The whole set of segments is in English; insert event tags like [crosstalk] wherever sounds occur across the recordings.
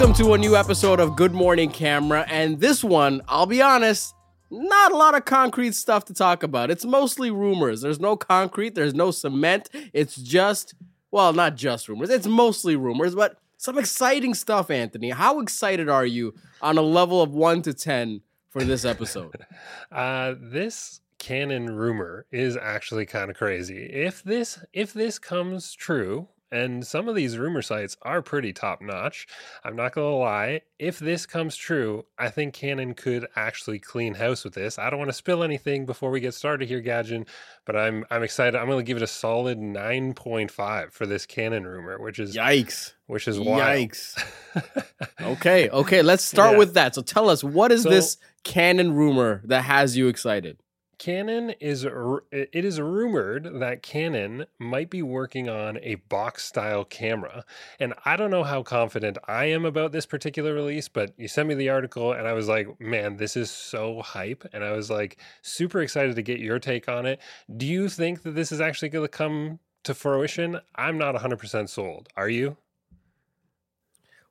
Welcome to a new episode of Good Morning Camera. And this one, I'll be honest, not a lot of concrete stuff to talk about. It's mostly rumors. There's no concrete, there's no cement. It's just, well, not just rumors, it's mostly rumors, but some exciting stuff, Anthony. How excited are you on a level of one to 10 for this episode? [laughs] uh, this canon rumor is actually kind of crazy. If this if this comes true, and some of these rumor sites are pretty top notch. I'm not going to lie. If this comes true, I think Canon could actually clean house with this. I don't want to spill anything before we get started here, Gadget, but I'm I'm excited. I'm going to give it a solid 9.5 for this Canon rumor, which is yikes. Which is wild. Yikes. [laughs] okay, okay, let's start yeah. with that. So tell us what is so, this Canon rumor that has you excited? Canon is it is rumored that Canon might be working on a box style camera. And I don't know how confident I am about this particular release, but you sent me the article and I was like, "Man, this is so hype." And I was like super excited to get your take on it. Do you think that this is actually going to come to fruition? I'm not 100% sold. Are you?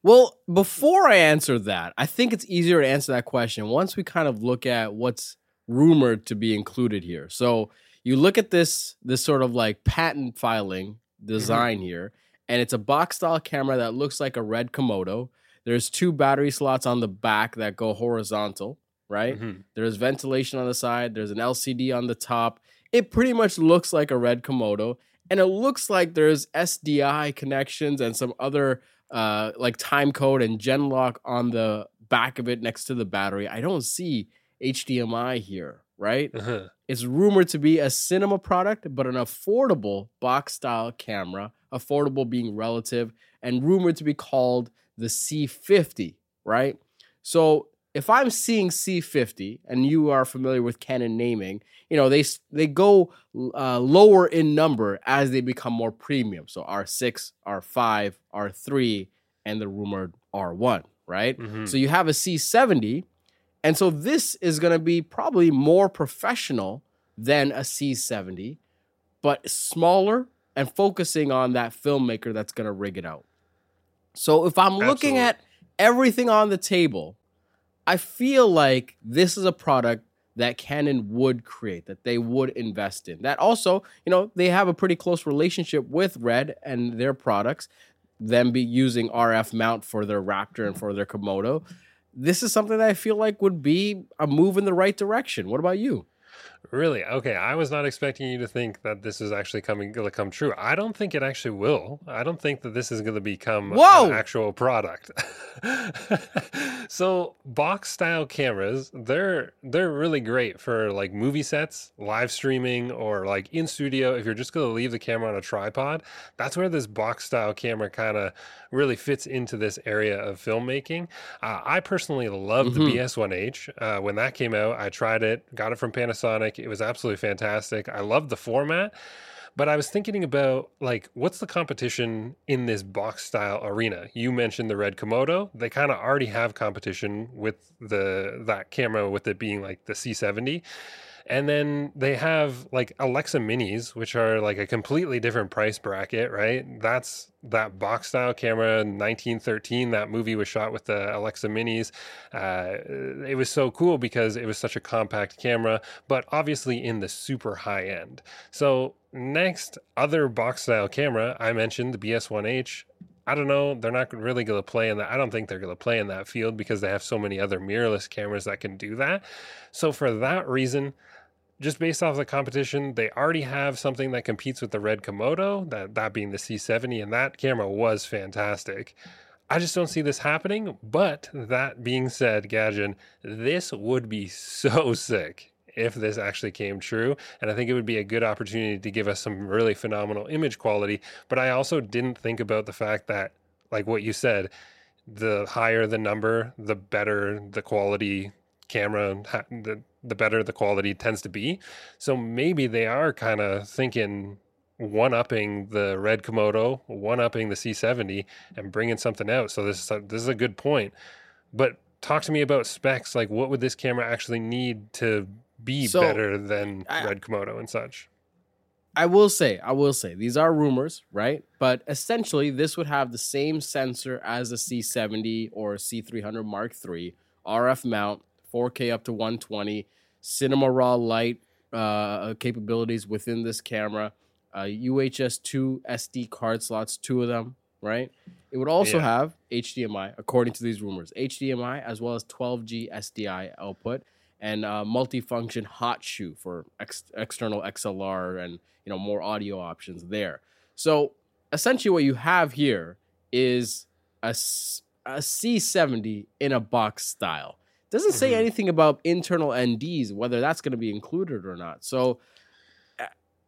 Well, before I answer that, I think it's easier to answer that question once we kind of look at what's rumored to be included here. So you look at this this sort of like patent filing design mm-hmm. here, and it's a box style camera that looks like a red Komodo. There's two battery slots on the back that go horizontal, right? Mm-hmm. There's ventilation on the side, there's an LCD on the top. It pretty much looks like a red Komodo, and it looks like there's SDI connections and some other uh, like time code and gen lock on the back of it next to the battery. I don't see HDMI here, right? Uh-huh. It's rumored to be a cinema product, but an affordable box style camera, affordable being relative, and rumored to be called the C50, right? So if I'm seeing C50 and you are familiar with Canon naming, you know they they go uh, lower in number as they become more premium. So R6, R5, R3, and the rumored R1, right? Mm-hmm. So you have a C70 and so this is going to be probably more professional than a C70, but smaller and focusing on that filmmaker that's going to rig it out. So if I'm Absolutely. looking at everything on the table, I feel like this is a product that Canon would create, that they would invest in. That also, you know, they have a pretty close relationship with Red and their products, them be using RF mount for their Raptor and for their Komodo this is something that I feel like would be a move in the right direction. What about you? Really? Okay. I was not expecting you to think that this is actually coming going to come true. I don't think it actually will. I don't think that this is going to become Whoa! an actual product. [laughs] so box style cameras, they're they're really great for like movie sets, live streaming, or like in studio. If you're just going to leave the camera on a tripod, that's where this box style camera kind of really fits into this area of filmmaking. Uh, I personally love mm-hmm. the BS1H. Uh, when that came out, I tried it, got it from Panasonic it was absolutely fantastic. I loved the format, but I was thinking about like what's the competition in this box style arena? You mentioned the Red Komodo. They kind of already have competition with the that camera with it being like the C70. And then they have like Alexa Minis, which are like a completely different price bracket, right? That's that box style camera 1913 that movie was shot with the alexa minis uh, it was so cool because it was such a compact camera but obviously in the super high end so next other box style camera i mentioned the bs1h I don't know. They're not really going to play in that. I don't think they're going to play in that field because they have so many other mirrorless cameras that can do that. So, for that reason, just based off the competition, they already have something that competes with the Red Komodo, that, that being the C70, and that camera was fantastic. I just don't see this happening. But that being said, Gadget, this would be so [laughs] sick if this actually came true. And I think it would be a good opportunity to give us some really phenomenal image quality. But I also didn't think about the fact that, like what you said, the higher the number, the better the quality camera, the better the quality tends to be. So maybe they are kind of thinking one upping the red Komodo, one upping the C70, and bringing something out. So this is a, this is a good point. But talk to me about specs. Like, what would this camera actually need to be so, better than I, red Komodo and such? I will say, I will say, these are rumors, right? But essentially, this would have the same sensor as a C70 or a C300 Mark III, RF mount, 4K up to 120, cinema raw light uh, capabilities within this camera, uh, UHS 2 SD card slots, two of them, right? It would also yeah. have HDMI, according to these rumors, HDMI as well as 12G SDI output and uh, multifunction hot shoe for ex- external XLR and you know more audio options there. So essentially, what you have here is a, a C70 in a box style. Doesn't say mm-hmm. anything about internal NDs, whether that's going to be included or not. So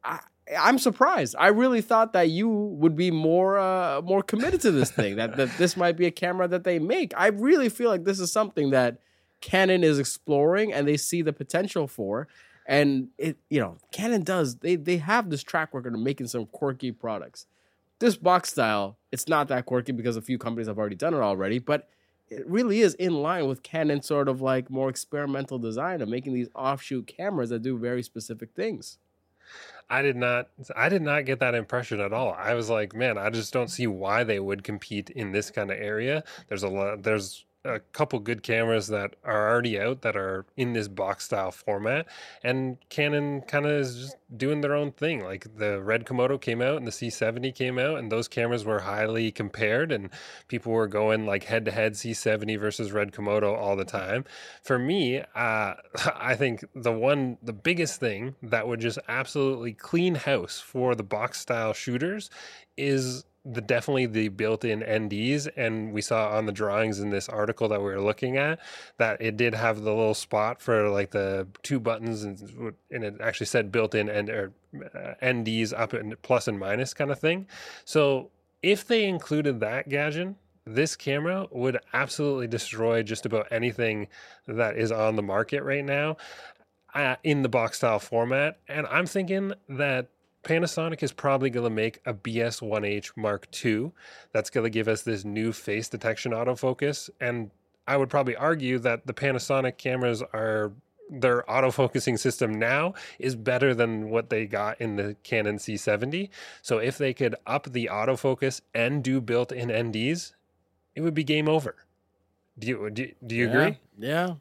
I, I'm surprised. I really thought that you would be more uh, more committed to this thing. that that this might be a camera that they make. I really feel like this is something that Canon is exploring and they see the potential for. And it, you know, Canon does. They they have this track record of making some quirky products. This box style, it's not that quirky because a few companies have already done it already, but it really is in line with Canon sort of like more experimental design of making these offshoot cameras that do very specific things. I did not I did not get that impression at all. I was like, man, I just don't see why they would compete in this kind of area. There's a lot there's a couple good cameras that are already out that are in this box style format and canon kind of is just doing their own thing. Like the red komodo came out and the c70 came out and those cameras were highly compared and people were going like head to head c70 versus red komodo all the time. For me uh, [laughs] i think the one the biggest thing that would just absolutely clean house for the box style shooters is the definitely the built-in NDs, and we saw on the drawings in this article that we were looking at that it did have the little spot for like the two buttons, and, and it actually said built-in and or uh, NDs up and plus and minus kind of thing. So if they included that gadget, this camera would absolutely destroy just about anything that is on the market right now uh, in the box style format. And I'm thinking that Panasonic is probably going to make a BS1H Mark II that's going to give us this new face detection autofocus. And I would probably argue that the Panasonic cameras are their autofocusing system now is better than what they got in the Canon C70. So if they could up the autofocus and do built-in NDs, it would be game over. Do you do, do you yeah, agree? Yeah.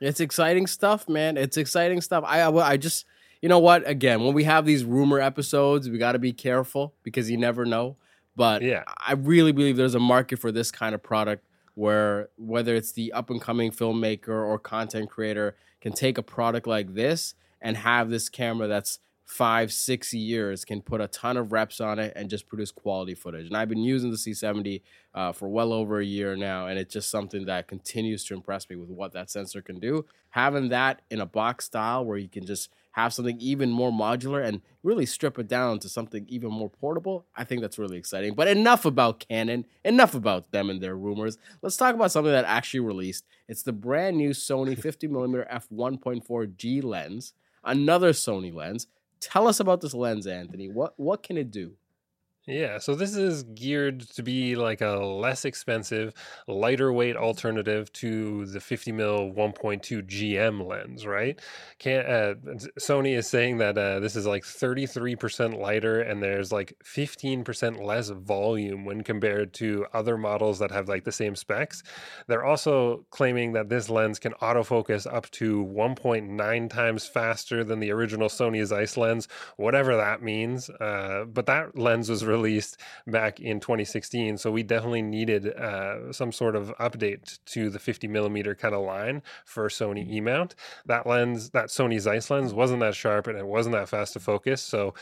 It's exciting stuff, man. It's exciting stuff. I I, I just you know what? Again, when we have these rumor episodes, we got to be careful because you never know. But yeah, I really believe there's a market for this kind of product where whether it's the up and coming filmmaker or content creator can take a product like this and have this camera that's five, six years can put a ton of reps on it and just produce quality footage. And I've been using the C70 uh, for well over a year now, and it's just something that continues to impress me with what that sensor can do. Having that in a box style where you can just have something even more modular and really strip it down to something even more portable, I think that's really exciting. But enough about Canon, enough about them and their rumors. Let's talk about something that actually released. It's the brand new Sony [laughs] 50mm f1.4 G lens, another Sony lens Tell us about this lens, Anthony. What what can it do? Yeah, so this is geared to be like a less expensive, lighter weight alternative to the 50 mil 1.2 GM lens, right? Can uh, Sony is saying that uh, this is like 33% lighter and there's like 15% less volume when compared to other models that have like the same specs. They're also claiming that this lens can autofocus up to 1.9 times faster than the original Sony Zeiss lens, whatever that means. Uh, but that lens was released back in 2016. So we definitely needed uh, some sort of update to the 50 millimeter kind of line for Sony E mount. That lens, that Sony Zeiss lens, wasn't that sharp and it wasn't that fast to focus. So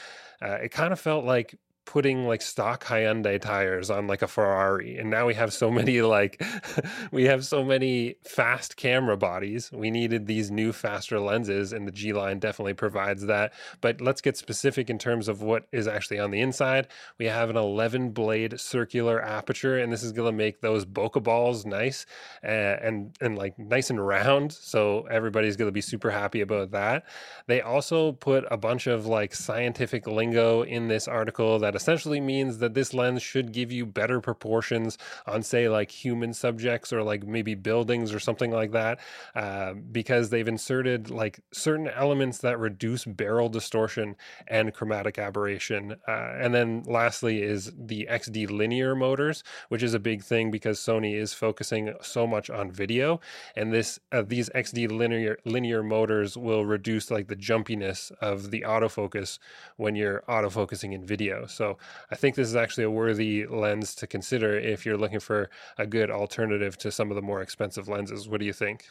uh, it kind of felt like putting like stock Hyundai tires on like a Ferrari. And now we have so many like [laughs] we have so many fast camera bodies. We needed these new faster lenses and the G line definitely provides that. But let's get specific in terms of what is actually on the inside. We have an 11 blade circular aperture and this is going to make those bokeh balls nice and, and and like nice and round. So everybody's going to be super happy about that. They also put a bunch of like scientific lingo in this article that that essentially means that this lens should give you better proportions on, say, like human subjects or like maybe buildings or something like that, uh, because they've inserted like certain elements that reduce barrel distortion and chromatic aberration. Uh, and then lastly is the XD linear motors, which is a big thing because Sony is focusing so much on video, and this uh, these XD linear linear motors will reduce like the jumpiness of the autofocus when you're autofocusing in video. So I think this is actually a worthy lens to consider if you're looking for a good alternative to some of the more expensive lenses. What do you think?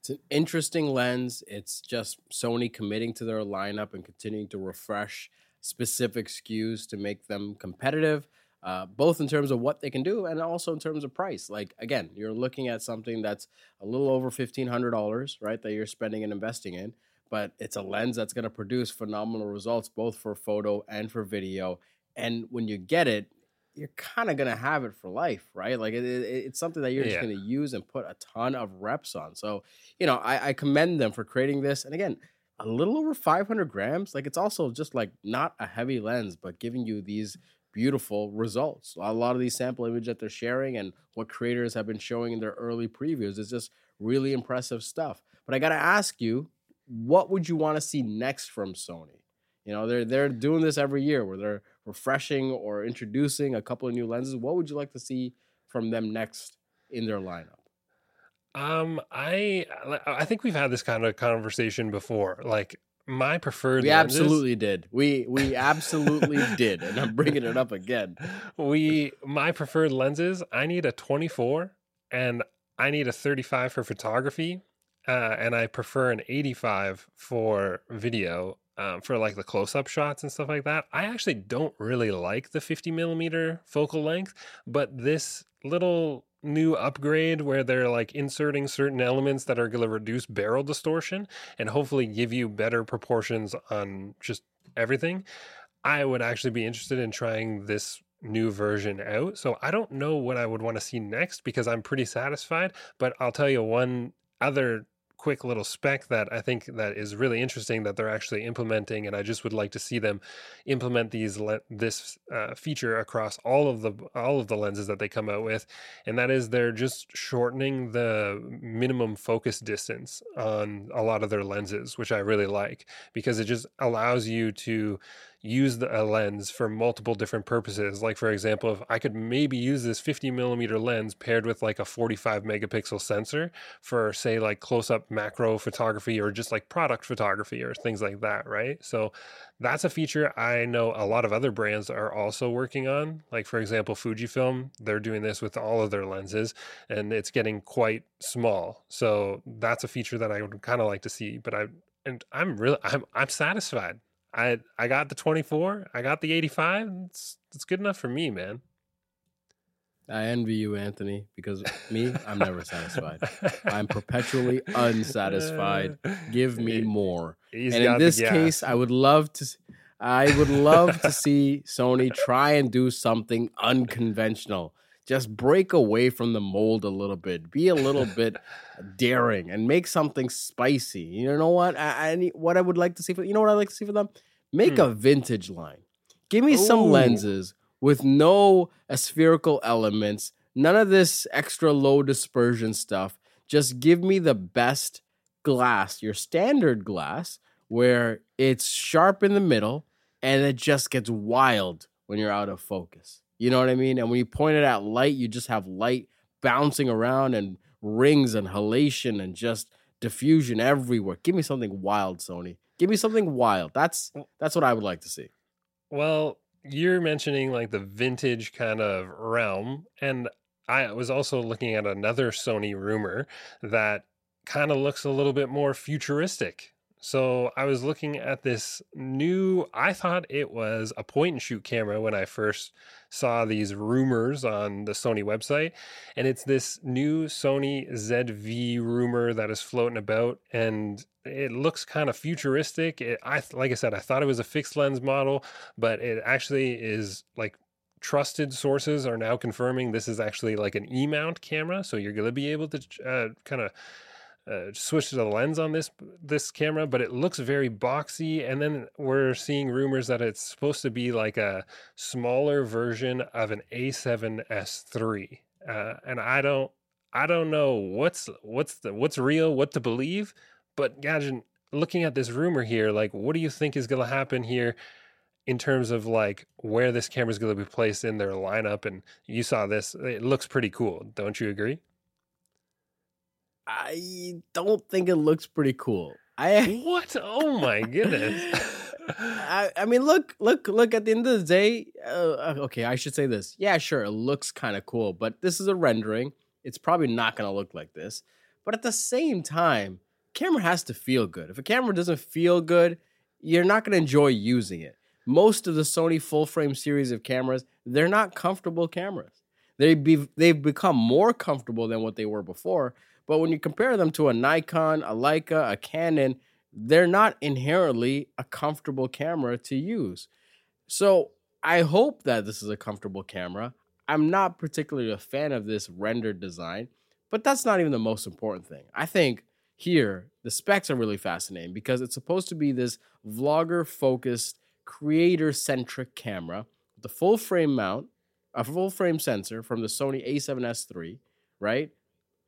It's an interesting lens. It's just Sony committing to their lineup and continuing to refresh specific SKUs to make them competitive, uh, both in terms of what they can do and also in terms of price. Like, again, you're looking at something that's a little over $1,500, right, that you're spending and investing in, but it's a lens that's going to produce phenomenal results both for photo and for video. And when you get it, you're kind of gonna have it for life, right? Like it, it, it's something that you're yeah. just gonna use and put a ton of reps on. So, you know, I, I commend them for creating this. And again, a little over 500 grams. Like it's also just like not a heavy lens, but giving you these beautiful results. A lot of these sample images that they're sharing and what creators have been showing in their early previews is just really impressive stuff. But I got to ask you, what would you want to see next from Sony? You know, they're they're doing this every year where they're refreshing or introducing a couple of new lenses. What would you like to see from them next in their lineup? Um, I I think we've had this kind of conversation before. Like my preferred. We lenses, absolutely did. We we absolutely [laughs] did, and I'm bringing it up again. We my preferred lenses. I need a 24, and I need a 35 for photography, uh, and I prefer an 85 for video um, for like the close up shots and stuff like that. I actually don't really like the 50 millimeter focal length, but this little new upgrade where they're like inserting certain elements that are going to reduce barrel distortion and hopefully give you better proportions on just everything. I would actually be interested in trying this new version out. So I don't know what I would want to see next because I'm pretty satisfied, but I'll tell you one other quick little spec that I think that is really interesting that they're actually implementing, and I just would like to see them implement these this uh, feature across all of the all of the lenses that they come out with, and that is they're just shortening the minimum focus distance on a lot of their lenses, which I really like because it just allows you to use the, a lens for multiple different purposes. Like, for example, if I could maybe use this 50 millimeter lens paired with like a 45 megapixel sensor for, say, like close up macro photography or just like product photography or things like that, right? So that's a feature I know a lot of other brands are also working on. Like, for example, Fujifilm, they're doing this with all of their lenses and it's getting quite small. So that's a feature that I would kind of like to see, but I, and I'm really, I'm, I'm satisfied. I I got the 24. I got the 85. It's it's good enough for me, man. I envy you, Anthony, because me, I'm never satisfied. I'm [laughs] perpetually unsatisfied. Give me more. He's and in this case, I would love to I would love to see Sony try and do something unconventional. Just break away from the mold a little bit. Be a little [laughs] bit daring and make something spicy. You know what? I, I what I would like to see for you know what I like to see for them? Make hmm. a vintage line. Give me Ooh. some lenses with no spherical elements, none of this extra low dispersion stuff. Just give me the best glass, your standard glass, where it's sharp in the middle and it just gets wild when you're out of focus. You know what I mean? And when you point it at light, you just have light bouncing around and rings and halation and just diffusion everywhere. Give me something wild, Sony. Give me something wild. That's that's what I would like to see. Well, you're mentioning like the vintage kind of realm, and I was also looking at another Sony rumor that kind of looks a little bit more futuristic. So I was looking at this new, I thought it was a point and shoot camera when I first saw these rumors on the Sony website. And it's this new Sony ZV rumor that is floating about. And it looks kind of futuristic. It, I like I said, I thought it was a fixed lens model, but it actually is like trusted sources are now confirming this is actually like an E mount camera. So you're going to be able to uh, kind of uh, the lens on this this camera, but it looks very boxy. And then we're seeing rumors that it's supposed to be like a smaller version of an A7S3. Uh, and I don't I don't know what's what's the what's real, what to believe. But Gadget, looking at this rumor here, like what do you think is going to happen here? in terms of like where this camera is going to be placed in their lineup and you saw this it looks pretty cool don't you agree I don't think it looks pretty cool. I [laughs] what? Oh my goodness. [laughs] I, I mean, look, look, look. At the end of the day, uh, okay, I should say this. Yeah, sure, it looks kind of cool, but this is a rendering. It's probably not going to look like this. But at the same time, camera has to feel good. If a camera doesn't feel good, you're not going to enjoy using it. Most of the Sony full frame series of cameras, they're not comfortable cameras. They be, they've become more comfortable than what they were before, but when you compare them to a Nikon, a Leica, a Canon, they're not inherently a comfortable camera to use. So I hope that this is a comfortable camera. I'm not particularly a fan of this rendered design, but that's not even the most important thing. I think here the specs are really fascinating because it's supposed to be this vlogger focused, creator centric camera with a full frame mount, a full frame sensor from the Sony a7S III, right?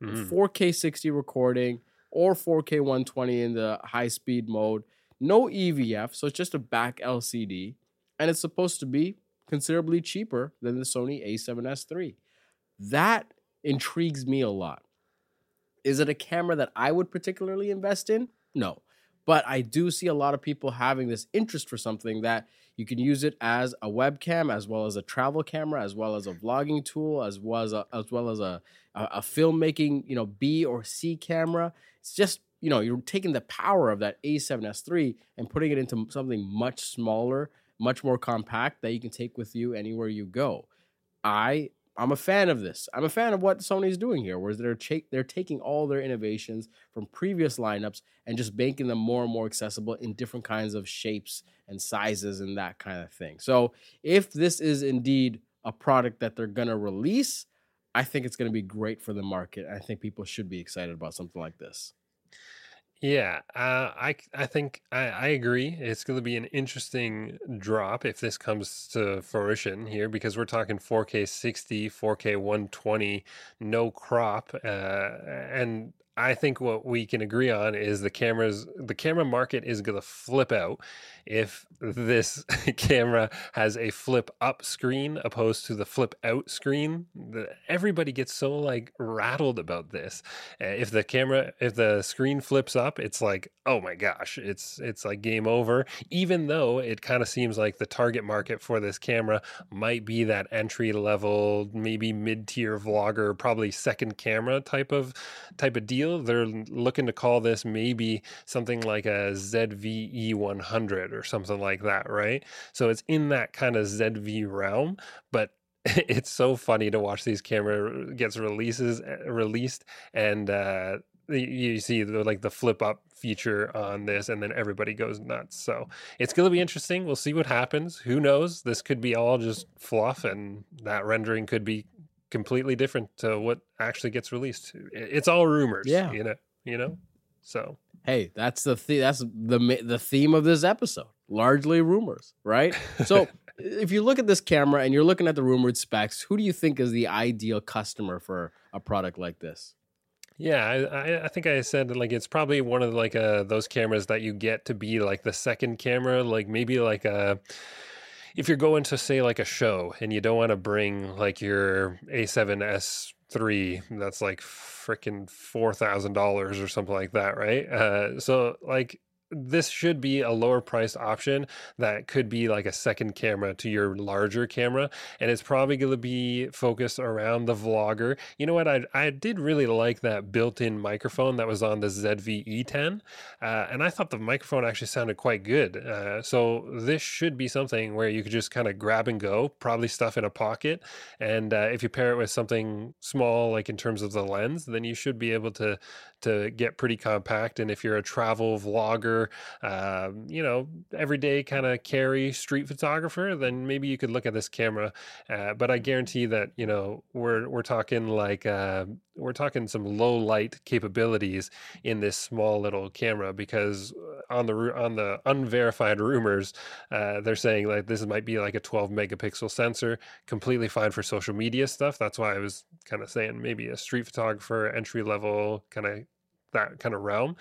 Mm-hmm. 4K 60 recording or 4K 120 in the high speed mode. No EVF, so it's just a back LCD, and it's supposed to be considerably cheaper than the Sony a7S III. That intrigues me a lot. Is it a camera that I would particularly invest in? No. But I do see a lot of people having this interest for something that you can use it as a webcam, as well as a travel camera, as well as a vlogging tool, as well as a, as well as a, a, a filmmaking, you know, B or C camera. It's just you know you're taking the power of that A7S III and putting it into something much smaller, much more compact that you can take with you anywhere you go. I I'm a fan of this. I'm a fan of what Sony's doing here, where they're ch- they're taking all their innovations from previous lineups and just making them more and more accessible in different kinds of shapes and sizes and that kind of thing. So, if this is indeed a product that they're gonna release, I think it's gonna be great for the market. I think people should be excited about something like this. Yeah, uh, I I think I, I agree. It's going to be an interesting drop if this comes to fruition here because we're talking 4K 60, 4K 120, no crop, uh, and I think what we can agree on is the cameras the camera market is going to flip out if this [laughs] camera has a flip up screen opposed to the flip out screen. Everybody gets so like rattled about this. Uh, if the camera if the screen flips up, it's like, "Oh my gosh, it's it's like game over." Even though it kind of seems like the target market for this camera might be that entry level, maybe mid-tier vlogger, probably second camera type of type of deal deal. They're looking to call this maybe something like a ZVE 100 or something like that, right? So it's in that kind of ZV realm, but [laughs] it's so funny to watch these camera gets releases eh, released and uh you see the like the flip up feature on this and then everybody goes nuts so it's going to be interesting we'll see what happens who knows this could be all just fluff and that rendering could be completely different to what actually gets released. It's all rumors. Yeah, you know, you know. So hey, that's the, the that's the the theme of this episode. Largely rumors, right? So [laughs] if you look at this camera and you're looking at the rumored specs, who do you think is the ideal customer for a product like this? Yeah, I, I think I said like it's probably one of like uh, those cameras that you get to be like the second camera, like maybe like a if you're going to say like a show and you don't want to bring like your A7S three that's like freaking four thousand dollars or something like that, right? Uh, so like this should be a lower priced option that could be like a second camera to your larger camera and it's probably going to be focused around the vlogger. You know what? I, I did really like that built-in microphone that was on the zve10 uh, and i thought the microphone actually sounded quite good uh, so this should be something where you could just kind of grab and go probably stuff in a pocket and uh, if you pair it with something small like in terms of the lens then you should be able to to get pretty compact and if you're a travel vlogger um, you know, everyday kind of carry street photographer, then maybe you could look at this camera. Uh, but I guarantee that you know we're we're talking like uh, we're talking some low light capabilities in this small little camera because uh, on the on the unverified rumors, uh, they're saying like this might be like a 12 megapixel sensor, completely fine for social media stuff. That's why I was kind of saying maybe a street photographer entry level kind of that kind of realm,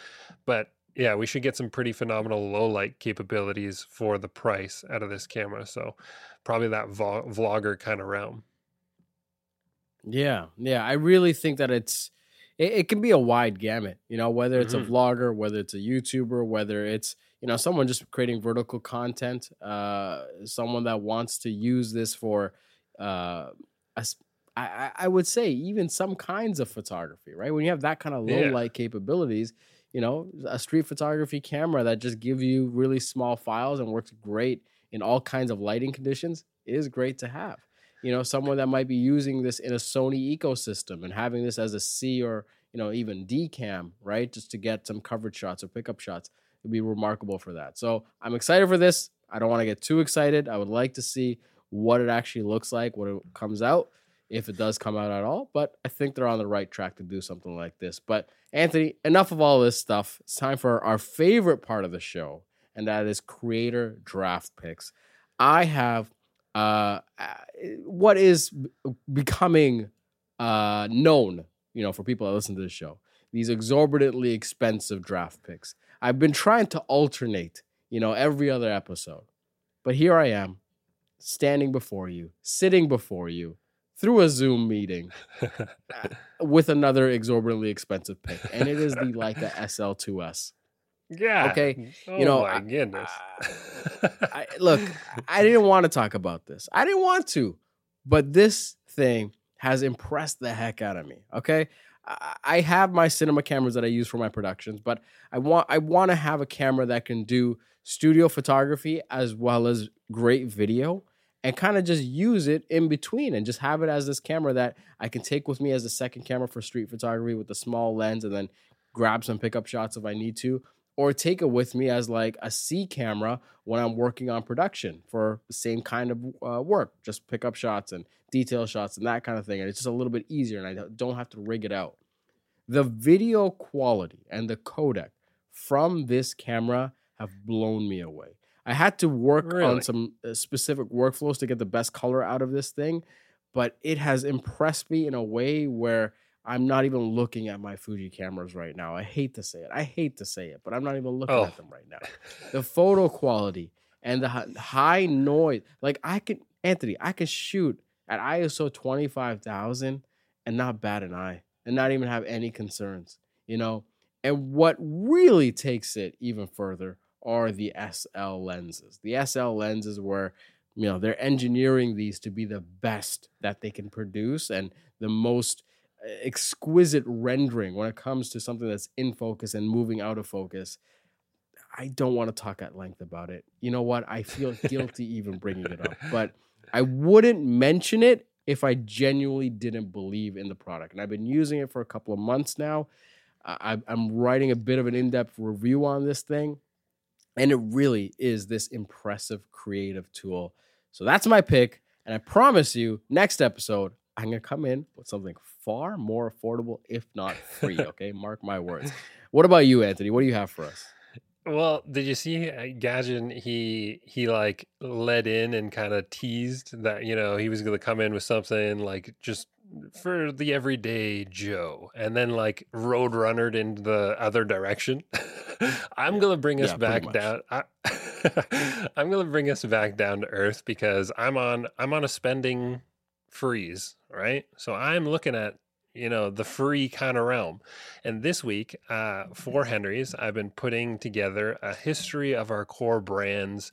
but yeah, we should get some pretty phenomenal low light capabilities for the price out of this camera. So probably that vo- vlogger kind of realm. Yeah, yeah. I really think that it's it, it, can be a wide gamut. You know, whether it's mm-hmm. a vlogger, whether it's a YouTuber, whether it's you know someone just creating vertical content, uh, someone that wants to use this for, uh, a, I, I would say even some kinds of photography. Right when you have that kind of low yeah. light capabilities, you know, a street photography camera that just give you really small files and works great in all kinds of lighting conditions is great to have you know, someone that might be using this in a Sony ecosystem and having this as a C or, you know, even D cam, right? Just to get some coverage shots or pickup shots. It'd be remarkable for that. So I'm excited for this. I don't want to get too excited. I would like to see what it actually looks like when it comes out, if it does come out at all. But I think they're on the right track to do something like this. But Anthony, enough of all this stuff. It's time for our favorite part of the show, and that is creator draft picks. I have uh, what is becoming uh, known, you know, for people that listen to this show, these exorbitantly expensive draft picks. I've been trying to alternate, you know, every other episode, but here I am, standing before you, sitting before you through a Zoom meeting [laughs] with another exorbitantly expensive pick, and it is the Leica SL2S. Yeah. Okay. Oh you know, my goodness. I, I, look, I didn't want to talk about this. I didn't want to, but this thing has impressed the heck out of me. Okay. I, I have my cinema cameras that I use for my productions, but I want I want to have a camera that can do studio photography as well as great video and kind of just use it in between and just have it as this camera that I can take with me as a second camera for street photography with a small lens and then grab some pickup shots if I need to or take it with me as like a C camera when I'm working on production for the same kind of uh, work, just pick up shots and detail shots and that kind of thing. And it's just a little bit easier and I don't have to rig it out. The video quality and the codec from this camera have blown me away. I had to work really? on some uh, specific workflows to get the best color out of this thing, but it has impressed me in a way where I'm not even looking at my Fuji cameras right now. I hate to say it. I hate to say it, but I'm not even looking oh. at them right now. The photo quality and the high noise. Like I can Anthony, I can shoot at ISO 25,000 and not bat an eye and not even have any concerns, you know? And what really takes it even further are the SL lenses. The SL lenses where you know they're engineering these to be the best that they can produce and the most uh, exquisite rendering when it comes to something that's in focus and moving out of focus. I don't want to talk at length about it. You know what? I feel [laughs] guilty even bringing it up, but I wouldn't mention it if I genuinely didn't believe in the product. And I've been using it for a couple of months now. I, am writing a bit of an in depth review on this thing, and it really is this impressive creative tool. So that's my pick. And I promise you, next episode, I'm going to come in with something far more affordable, if not free. [laughs] Okay, mark my words. What about you, Anthony? What do you have for us? Well, did you see uh, Gajan? He he like led in and kind of teased that you know he was going to come in with something like just for the everyday Joe, and then like road runnered in the other direction. [laughs] I'm gonna bring us yeah, back down. I, [laughs] I'm gonna bring us back down to earth because I'm on I'm on a spending freeze, right? So I'm looking at you know the free kind of realm. And this week uh, for henry's i've been putting together a history of our core brands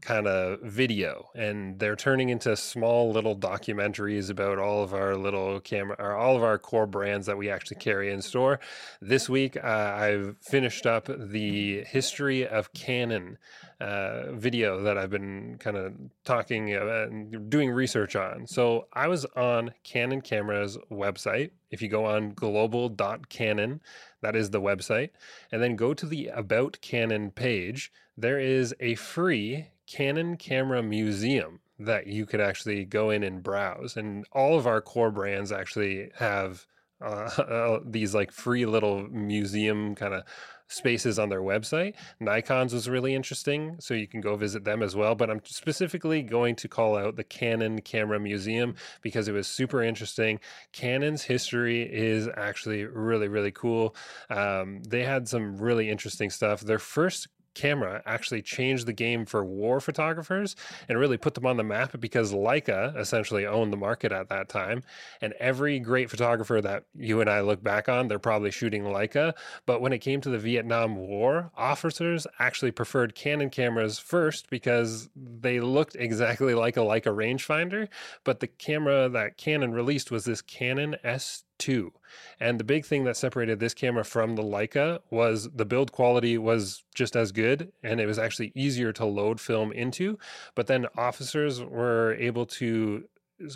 kind of video and they're turning into small little documentaries about all of our little camera or all of our core brands that we actually carry in store. This week uh, i've finished up the history of canon uh, video that I've been kind of talking uh, and doing research on. So I was on Canon Camera's website. If you go on global.canon, that is the website, and then go to the About Canon page, there is a free Canon Camera Museum that you could actually go in and browse. And all of our core brands actually have uh, [laughs] these like free little museum kind of spaces on their website. Nikon's was really interesting, so you can go visit them as well. But I'm specifically going to call out the Canon Camera Museum because it was super interesting. Canon's history is actually really, really cool. Um, they had some really interesting stuff. Their first camera actually changed the game for war photographers and really put them on the map because Leica essentially owned the market at that time. And every great photographer that you and I look back on, they're probably shooting Leica. But when it came to the Vietnam War, officers actually preferred Canon cameras first because they looked exactly like a Leica rangefinder. But the camera that Canon released was this Canon S 2. And the big thing that separated this camera from the Leica was the build quality was just as good and it was actually easier to load film into. But then officers were able to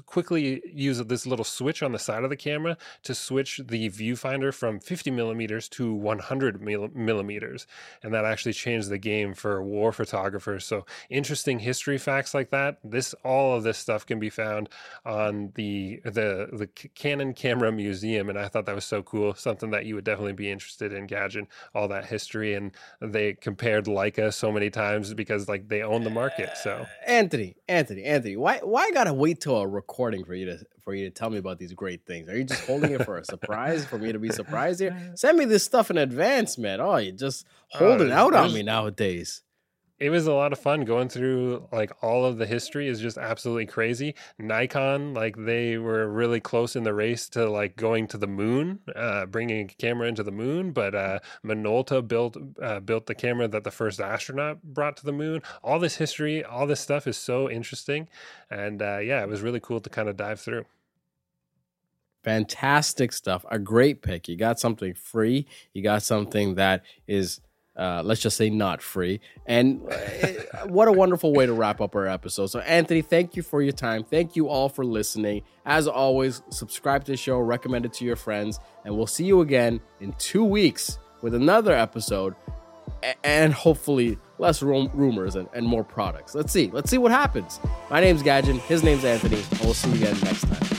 quickly use this little switch on the side of the camera to switch the viewfinder from 50 millimeters to 100 millimeters. And that actually changed the game for war photographers. So interesting history facts like that. This, all of this stuff can be found on the, the, the Canon Camera Museum. And I thought that was so cool. Something that you would definitely be interested in, Gadget, all that history. And they compared Leica so many times because like they own the market. So uh, Anthony, Anthony, Anthony, why, why gotta wait till a recording for you to for you to tell me about these great things? Are you just holding it for a surprise for me to be surprised here? [laughs] Send me this stuff in advance, man. Oh, you're just holding uh, out on me nowadays it was a lot of fun going through like all of the history is just absolutely crazy. Nikon, like they were really close in the race to like going to the moon, uh, bringing a camera into the moon. But uh, Minolta built uh, built the camera that the first astronaut brought to the moon. All this history, all this stuff is so interesting, and uh, yeah, it was really cool to kind of dive through. Fantastic stuff. A great pick. You got something free. You got something that is uh, let's just say not free. And uh, [laughs] what a wonderful way to wrap up our episode. So, Anthony, thank you for your time. Thank you all for listening. As always, subscribe to the show, recommend it to your friends, and we'll see you again in two weeks with another episode and hopefully less rumors and, more products. Let's see. Let's see what happens. My name's Gadget. His name's Anthony. And we'll see you again next time.